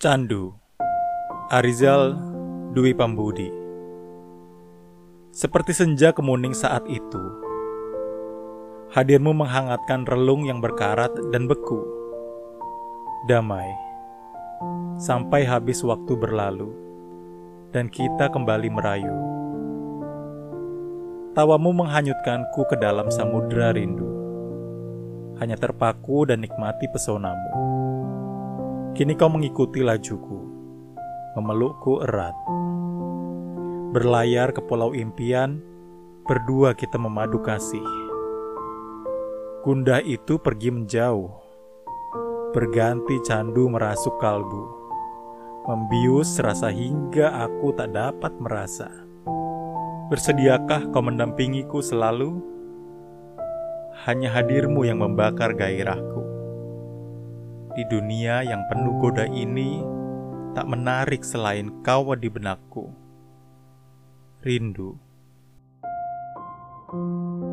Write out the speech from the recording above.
Candu. Arizal Dwi Pambudi. Seperti senja kemuning saat itu Hadirmu menghangatkan relung yang berkarat dan beku. Damai Sampai habis waktu berlalu Dan kita kembali merayu. Tawamu menghanyutkanku ke dalam samudera rindu. Hanya terpaku dan nikmati pesonamu Kini kau mengikuti lajuku, memelukku erat. Berlayar ke pulau impian, berdua kita memadu kasih. Gundah itu pergi menjauh, berganti candu merasuk kalbu, membius rasa hingga aku tak dapat merasa. Bersediakah kau mendampingiku selalu? Hanya hadirmu yang membakar gairahku di dunia yang penuh goda ini tak menarik selain kau di benakku. Rindu. thank you